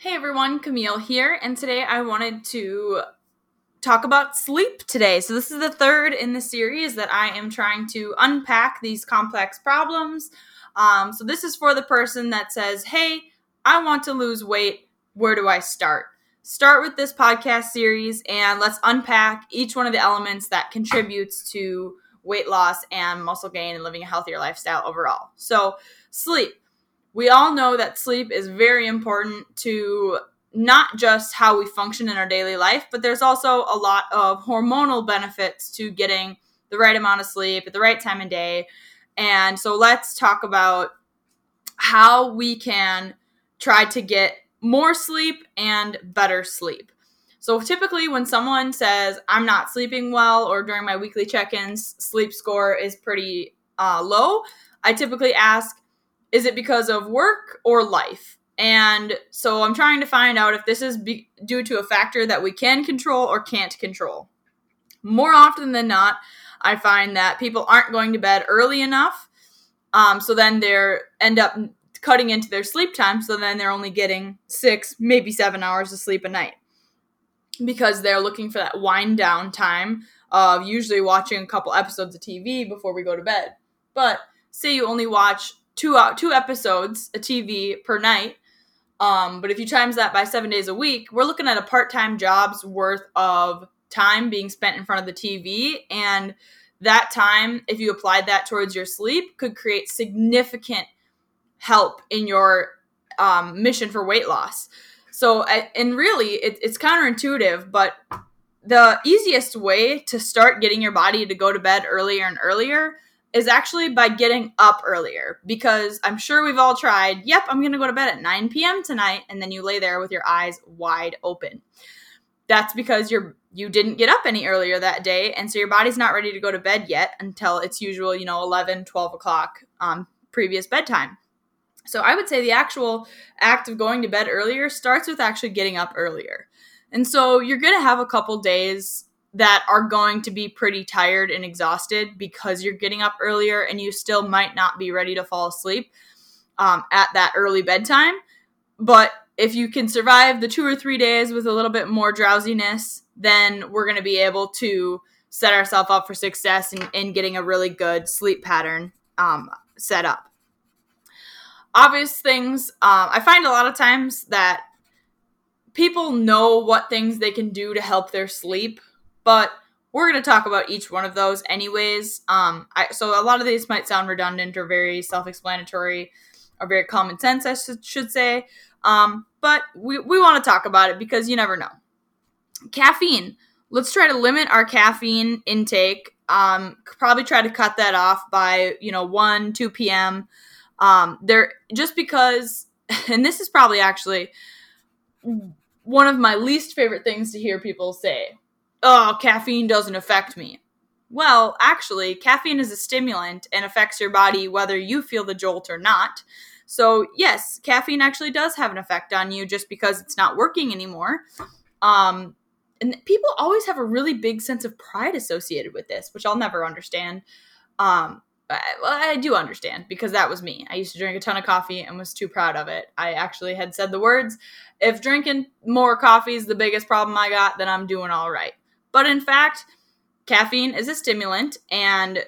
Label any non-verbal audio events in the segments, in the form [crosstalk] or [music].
Hey everyone, Camille here, and today I wanted to talk about sleep today. So, this is the third in the series that I am trying to unpack these complex problems. Um, so, this is for the person that says, Hey, I want to lose weight. Where do I start? Start with this podcast series and let's unpack each one of the elements that contributes to weight loss and muscle gain and living a healthier lifestyle overall. So, sleep we all know that sleep is very important to not just how we function in our daily life, but there's also a lot of hormonal benefits to getting the right amount of sleep at the right time of day. And so let's talk about how we can try to get more sleep and better sleep. So typically, when someone says, I'm not sleeping well, or during my weekly check ins, sleep score is pretty uh, low, I typically ask, is it because of work or life? And so I'm trying to find out if this is be- due to a factor that we can control or can't control. More often than not, I find that people aren't going to bed early enough. Um, so then they end up cutting into their sleep time. So then they're only getting six, maybe seven hours of sleep a night because they're looking for that wind down time of usually watching a couple episodes of TV before we go to bed. But say you only watch two uh, two episodes a TV per night. Um, but if you times that by seven days a week, we're looking at a part time job's worth of time being spent in front of the TV. And that time, if you applied that towards your sleep, could create significant help in your um, mission for weight loss. So, and really, it, it's counterintuitive, but the easiest way to start getting your body to go to bed earlier and earlier is actually by getting up earlier because I'm sure we've all tried, yep, I'm going to go to bed at 9 p.m. tonight and then you lay there with your eyes wide open. That's because you're you didn't get up any earlier that day and so your body's not ready to go to bed yet until it's usual, you know, 11, 12 o'clock um, previous bedtime. So I would say the actual act of going to bed earlier starts with actually getting up earlier. And so you're going to have a couple days that are going to be pretty tired and exhausted because you're getting up earlier and you still might not be ready to fall asleep um, at that early bedtime. But if you can survive the two or three days with a little bit more drowsiness, then we're going to be able to set ourselves up for success in, in getting a really good sleep pattern um, set up. Obvious things, uh, I find a lot of times that people know what things they can do to help their sleep but we're going to talk about each one of those anyways. Um, I, so a lot of these might sound redundant or very self-explanatory or very common sense, I should, should say. Um, but we, we want to talk about it because you never know. Caffeine. Let's try to limit our caffeine intake. Um, probably try to cut that off by you know 1 2 p.m um there just because [laughs] and this is probably actually one of my least favorite things to hear people say oh, caffeine doesn't affect me. Well, actually, caffeine is a stimulant and affects your body whether you feel the jolt or not. So, yes, caffeine actually does have an effect on you just because it's not working anymore. Um, and people always have a really big sense of pride associated with this, which I'll never understand. Um, I, well, I do understand because that was me. I used to drink a ton of coffee and was too proud of it. I actually had said the words, if drinking more coffee is the biggest problem I got, then I'm doing all right. But in fact, caffeine is a stimulant, and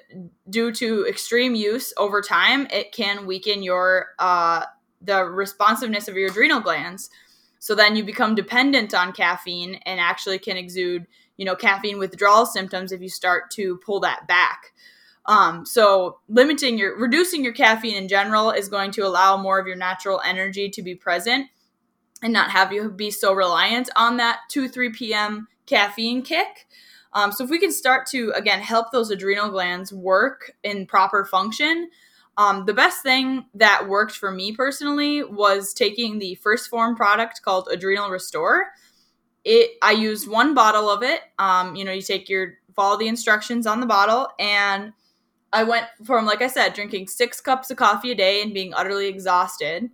due to extreme use over time, it can weaken your uh, the responsiveness of your adrenal glands. So then you become dependent on caffeine and actually can exude, you know, caffeine withdrawal symptoms if you start to pull that back. Um, so limiting your reducing your caffeine in general is going to allow more of your natural energy to be present and not have you be so reliant on that 2 3 p.m caffeine kick. Um, so if we can start to again help those adrenal glands work in proper function, um, the best thing that worked for me personally was taking the 1st Phorm product called Adrenal Restore. It I used one bottle of it. Um, you know, you take your follow the instructions on the bottle, and I went from like I said, drinking six cups of coffee a day and being utterly exhausted.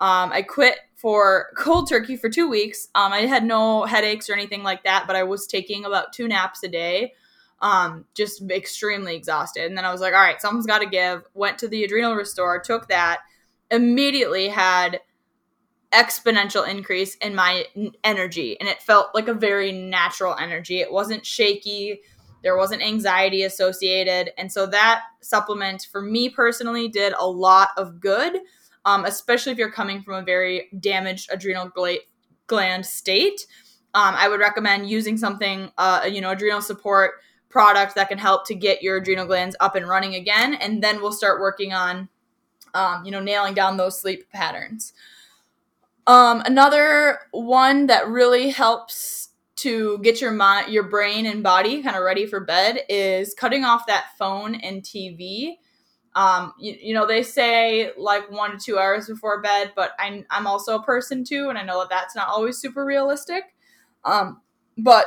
Um, I quit for cold turkey for two weeks. Um, I had no headaches or anything like that, but I was taking about two naps a day, um, just extremely exhausted. And then I was like, all right, something's got to give. Went to the adrenal restore, took that, immediately had exponential increase in my energy and it felt like a very natural energy it wasn't shaky there wasn't anxiety associated and so that supplement for me personally did a lot of good um, especially if you're coming from a very damaged adrenal gland state um, i would recommend using something uh, you know adrenal support product that can help to get your adrenal glands up and running again and then we'll start working on um, you know nailing down those sleep patterns um, another one that really helps to get your mind, your brain and body kind of ready for bed is cutting off that phone and TV. Um, you, you, know, they say like one to two hours before bed, but I'm, I'm also a person too, and I know that that's not always super realistic. Um, but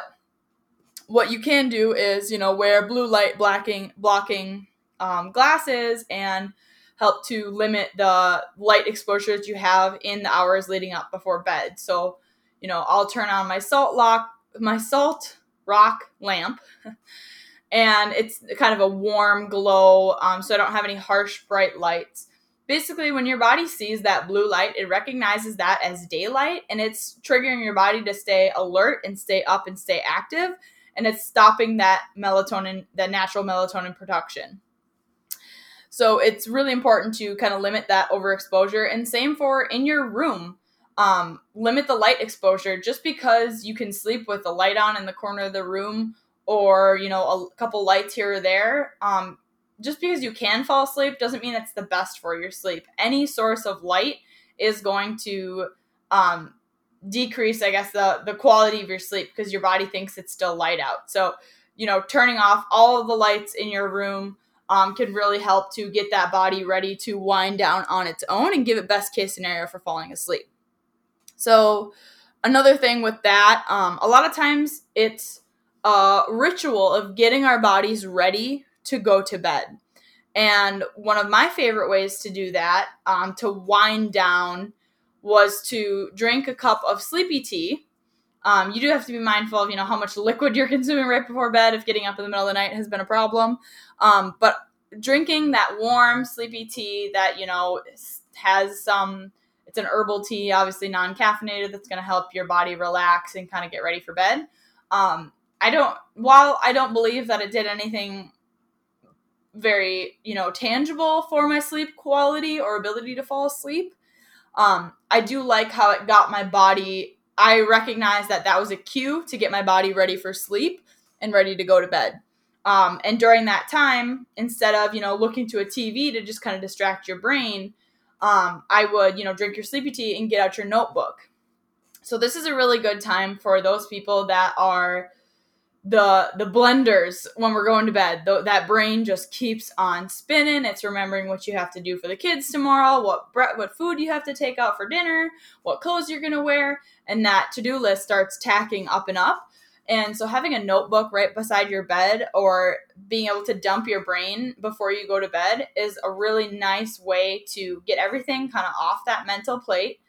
what you can do is, you know, wear blue light blocking blocking um, glasses and help to limit the light exposures you have in the hours leading up before bed. So, you know, I'll turn on my salt lock, my salt rock lamp, [laughs] and it's kind of a warm glow, um, so I don't have any harsh bright lights. Basically, when your body sees that blue light, it recognizes that as daylight, and it's triggering your body to stay alert and stay up and stay active, and it's stopping that melatonin, that natural melatonin production. So it's really important to kind of limit that overexposure. And same for in your room. Um, limit the light exposure just because you can sleep with the light on in the corner of the room or you know a couple lights here or there um, just because you can fall asleep doesn't mean it's the best for your sleep any source of light is going to um, decrease i guess the the quality of your sleep because your body thinks it's still light out so you know turning off all of the lights in your room um, can really help to get that body ready to wind down on its own and give it best case scenario for falling asleep. So, another thing with that, um, a lot of times it's a ritual of getting our bodies ready to go to bed. And one of my favorite ways to do that, um, to wind down, was to drink a cup of sleepy tea. Um, you do have to be mindful of you know how much liquid you're [laughs] consuming right before bed if getting up in the middle of the night has been a problem. Um, but drinking that warm, sleepy tea that, you know, has some, it's an herbal tea, obviously non caffeinated, that's going to help your body relax and kind of get ready for bed. Um, I don't, while I don't believe that it did anything very, you know, tangible for my sleep quality or ability to fall asleep, um, I do like how it got my body. I recognize that that was a cue to get my body ready for sleep and ready to go to bed. Um, and during that time, instead of, you know, looking to a TV to just kind of distract your brain, um, I would, you know, drink your sleepy tea and get out your notebook. So this is a really good time for those people that are the the blenders when we're going to bed. Th- that brain just keeps on spinning. It's remembering what you have to do for the kids tomorrow, what bre- what food you have to take out for dinner, what clothes you're going to wear, and that to-do list starts tacking up and up. And so having a notebook right beside your bed or being able to dump your brain before you go to bed is a really nice way to get everything kind of off that mental plate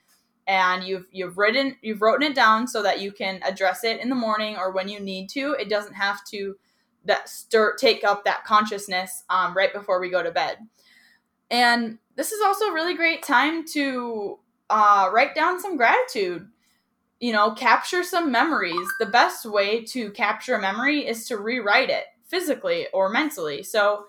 and you've you've written you've written it down so that you can address it in the morning or when you need to. It doesn't have to that stir take up that consciousness um, right before we go to bed. And this is also a really great time to uh, write down some gratitude you know, capture some memories. The best way to capture a memory is to rewrite it physically or mentally. So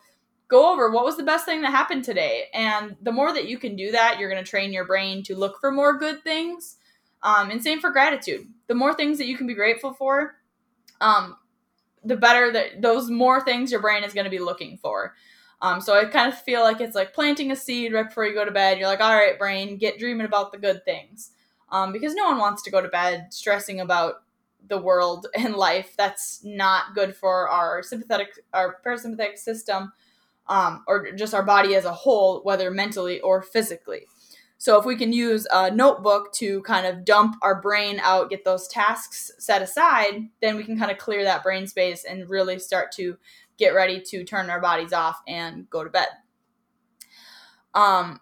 go over what was the best thing that happened today. And the more that you can do that, you're going to train your brain to look for more good things. Um, and same for gratitude. The more things that you can be grateful for, um, the better that those more things your brain is going to be looking for. Um, so I kind of feel like it's like planting a seed right before you go to bed. You're like, all right, brain, get dreaming about the good things um, because no one wants to go to bed stressing about the world [laughs] and life. That's not good for our sympathetic, our parasympathetic system, um, or just our body as a whole, whether mentally or physically. So if we can use a notebook to kind of dump our brain out, get those tasks set aside, then we can kind of clear that brain space and really start to get ready to turn our bodies off and go to bed. Um,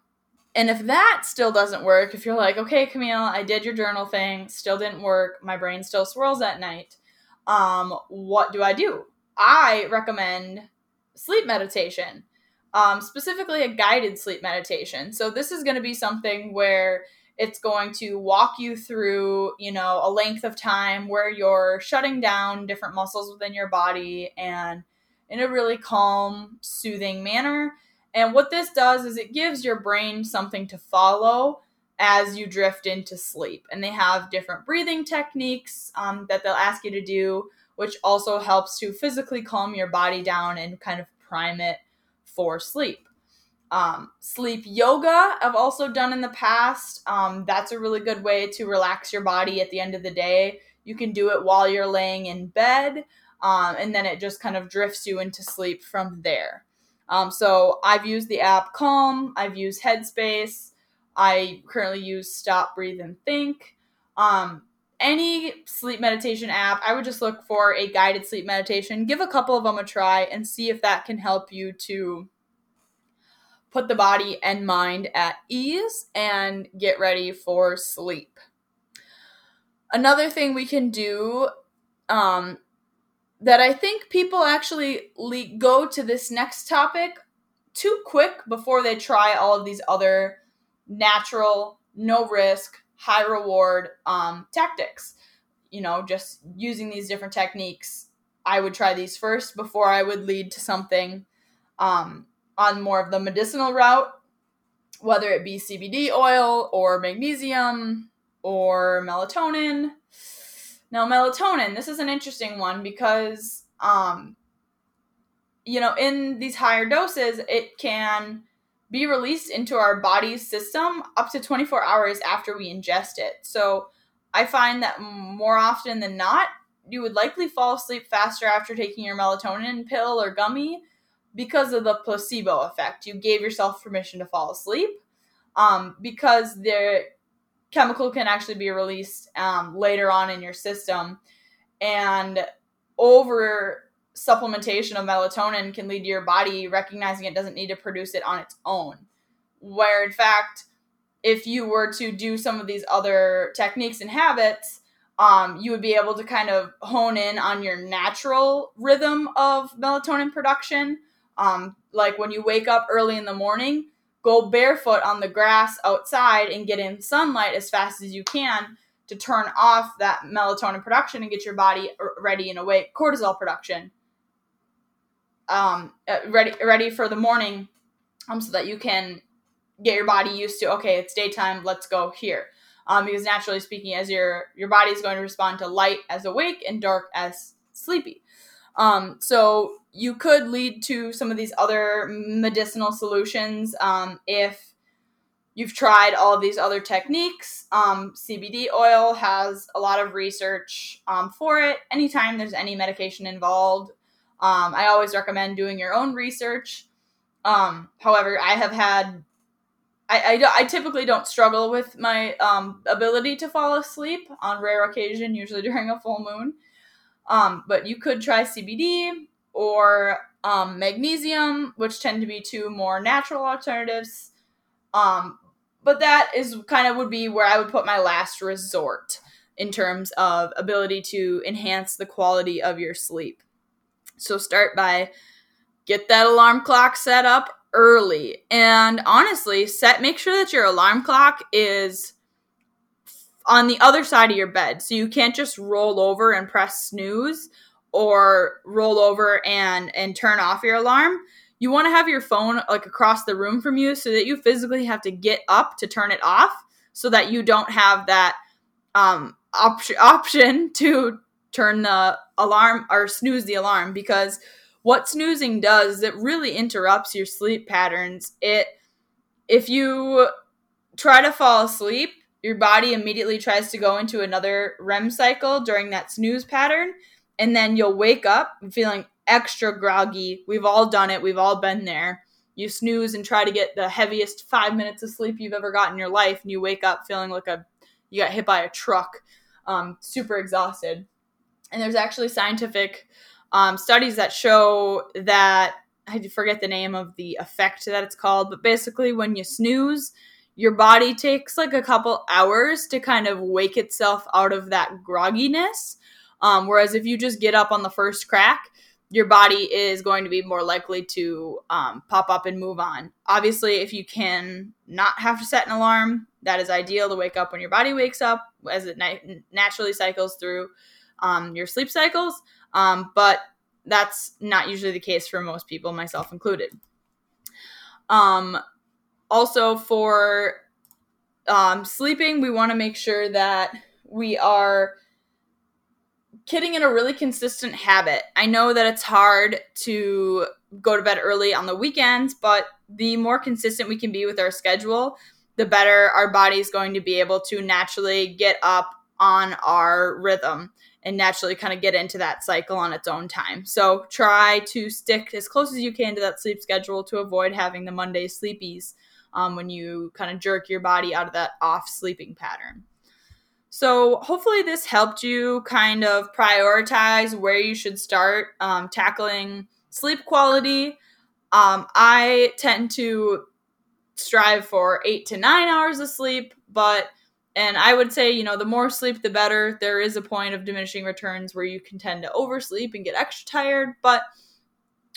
and if that still doesn't work, if you're like, okay, Camille, I did your journal thing, still didn't work, my brain still swirls at night, um, what do I do? I recommend sleep meditation, um, specifically a guided sleep meditation. So this is going to be something where It's going to walk you through, you know, a length of time where you're shutting down different muscles within your body and in a really calm, soothing manner. And what this does is it gives your brain something to follow as you drift into sleep. And they have different breathing techniques um, that they'll ask you to do, which also helps to physically calm your body down and kind of prime it for sleep. Um, sleep yoga, I've also done in the past. Um, that's a really good way to relax your body at the end of the day. You can do it while you're laying in bed, um, and then it just kind of drifts you into sleep from there. Um, so I've used the app Calm, I've used Headspace, I currently use Stop, Breathe, and Think. Um, any sleep meditation app, I would just look for a guided sleep meditation, give a couple of them a try, and see if that can help you to put the body and mind at ease and get ready for sleep. Another thing we can do um, that I think people actually le- go to this next topic too quick before they try all of these other natural, no risk, high reward um, tactics. You know, just using these different techniques. I would try these first before I would lead to something um, on more of the medicinal route, whether it be CBD oil or magnesium or melatonin. Now, melatonin, this is an interesting one because, um, you know, in these higher doses, it can be released into our body's system up to 24 hours after we ingest it. So I find that more often than not, you would likely fall asleep faster after taking your melatonin pill or gummy because of the placebo effect. You gave yourself permission to fall asleep um, because the chemical can actually be released um, later on in your system. And over supplementation of melatonin can lead to your body recognizing it doesn't need to produce it on its own. Where in fact, if you were to do some of these other techniques and habits, um, you would be able to kind of hone in on your natural rhythm of melatonin production um, like when you wake up early in the morning, go barefoot on the grass outside and get in sunlight as fast as you can to turn off that melatonin production and get your body ready and awake. Cortisol production. Um, uh, ready, ready for the morning, um, so that you can get your body used to okay, it's daytime. Let's go here. Um, because naturally speaking, as your your body is going to respond to light as awake and dark as sleepy. Um, so you could lead to some of these other medicinal solutions um, if you've tried all of these other techniques. Um, CBD oil has a lot of research um, for it. Anytime there's any medication involved, um, I always recommend doing your own research. Um, however, I have had I, I, I, typically don't struggle with my um, ability to fall asleep on rare occasion, usually [laughs] during a full moon. Um, but you could try CBD or um, magnesium, which tend to be two more natural alternatives. Um, but that is kind of would be where I would put my last resort in terms of ability to enhance the quality of your sleep. So start by get that alarm clock set up early and honestly set make sure that your alarm clock is on the other side of your bed. So you can't just roll over and press snooze or roll over and and turn off your alarm. You want to have your phone like across the room from you so that you physically have to get up to turn it off so that you don't have that um op- option [laughs] to turn the alarm or snooze the alarm because what snoozing does is it really interrupts your sleep patterns. It if you try to fall asleep your body immediately tries to go into another REM cycle during that snooze pattern. And then you'll wake up feeling extra groggy. We've all done it, we've all been there. You snooze and try to get the heaviest five minutes of sleep you've ever got in your life, and you wake up feeling like a you got hit by a truck, um, super exhausted. And there's actually scientific um, studies that show that I forget the name of the effect that it's called, but basically when you snooze, your body takes like a couple hours to kind of wake itself out of that grogginess. Um, whereas if you just get up on the first crack, your body is going to be more likely to um, pop up and move on. Obviously, if you can not have to set an alarm, that is ideal to wake up when your body wakes up as it naturally cycles through um, your sleep cycles. Um, but that's not usually the case for most people, myself included. Um, also, for um, sleeping, we want to make sure that we are getting in a really consistent habit. I know that it's hard to go to bed early on the weekends, but the more consistent we can be with our schedule, the better our body is going to be able to naturally get up on our rhythm and naturally kind of get into that cycle on its own time. So try to stick as close as you can to that sleep schedule to avoid having the Monday sleepies um, when you kind of jerk your body out of that off sleeping pattern. So, hopefully, this helped you kind of prioritize where you should start um, tackling sleep quality. Um, I tend to strive for eight to nine hours of sleep, but and I would say, you know, the more sleep, the better. There is a point of diminishing returns where you can tend to oversleep and get extra tired, but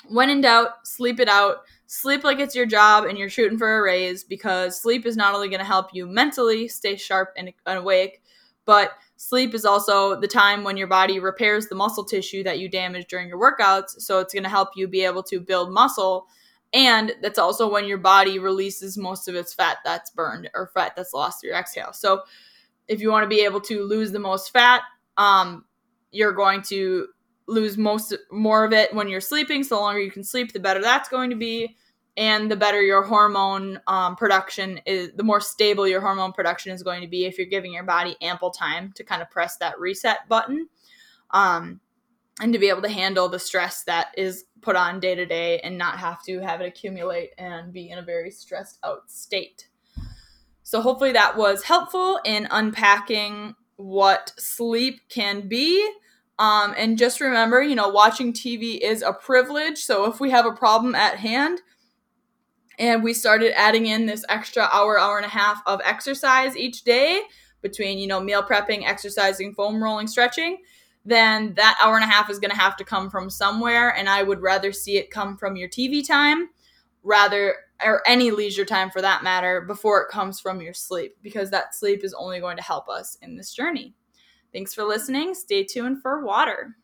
when in doubt, sleep it out. Sleep like it's your job and you're shooting for a raise because sleep is not only going to help you mentally stay sharp and awake, but sleep is also the time when your body repairs the muscle tissue that you damaged during your workouts. So it's going to help you be able to build muscle. And that's also when your body releases most of its fat that's burned or fat that's lost through your exhale. So if you want to be able to lose the most fat, um, you're going to lose most more of it when you're sleeping. So the longer you can sleep, the better that's going to be and the better your hormone um, production is, the more stable your hormone production is going to be if you're giving your body ample time to kind of press that reset button um, and to be able to handle the stress that is put on day to day and not have to have it accumulate and be in a very stressed out state. So, hopefully, that was helpful in unpacking what sleep can be. Um, and just remember, you know, watching TV is a privilege. So, if we have a problem at hand, and we started adding in this extra hour hour and a half of exercise each day between you know meal prepping exercising foam rolling stretching then that hour and a half is going to have to come from somewhere and i would rather see it come from your tv time rather or any leisure time for that matter before it comes from your sleep because that sleep is only going to help us in this journey. Thanks for listening. Stay tuned for water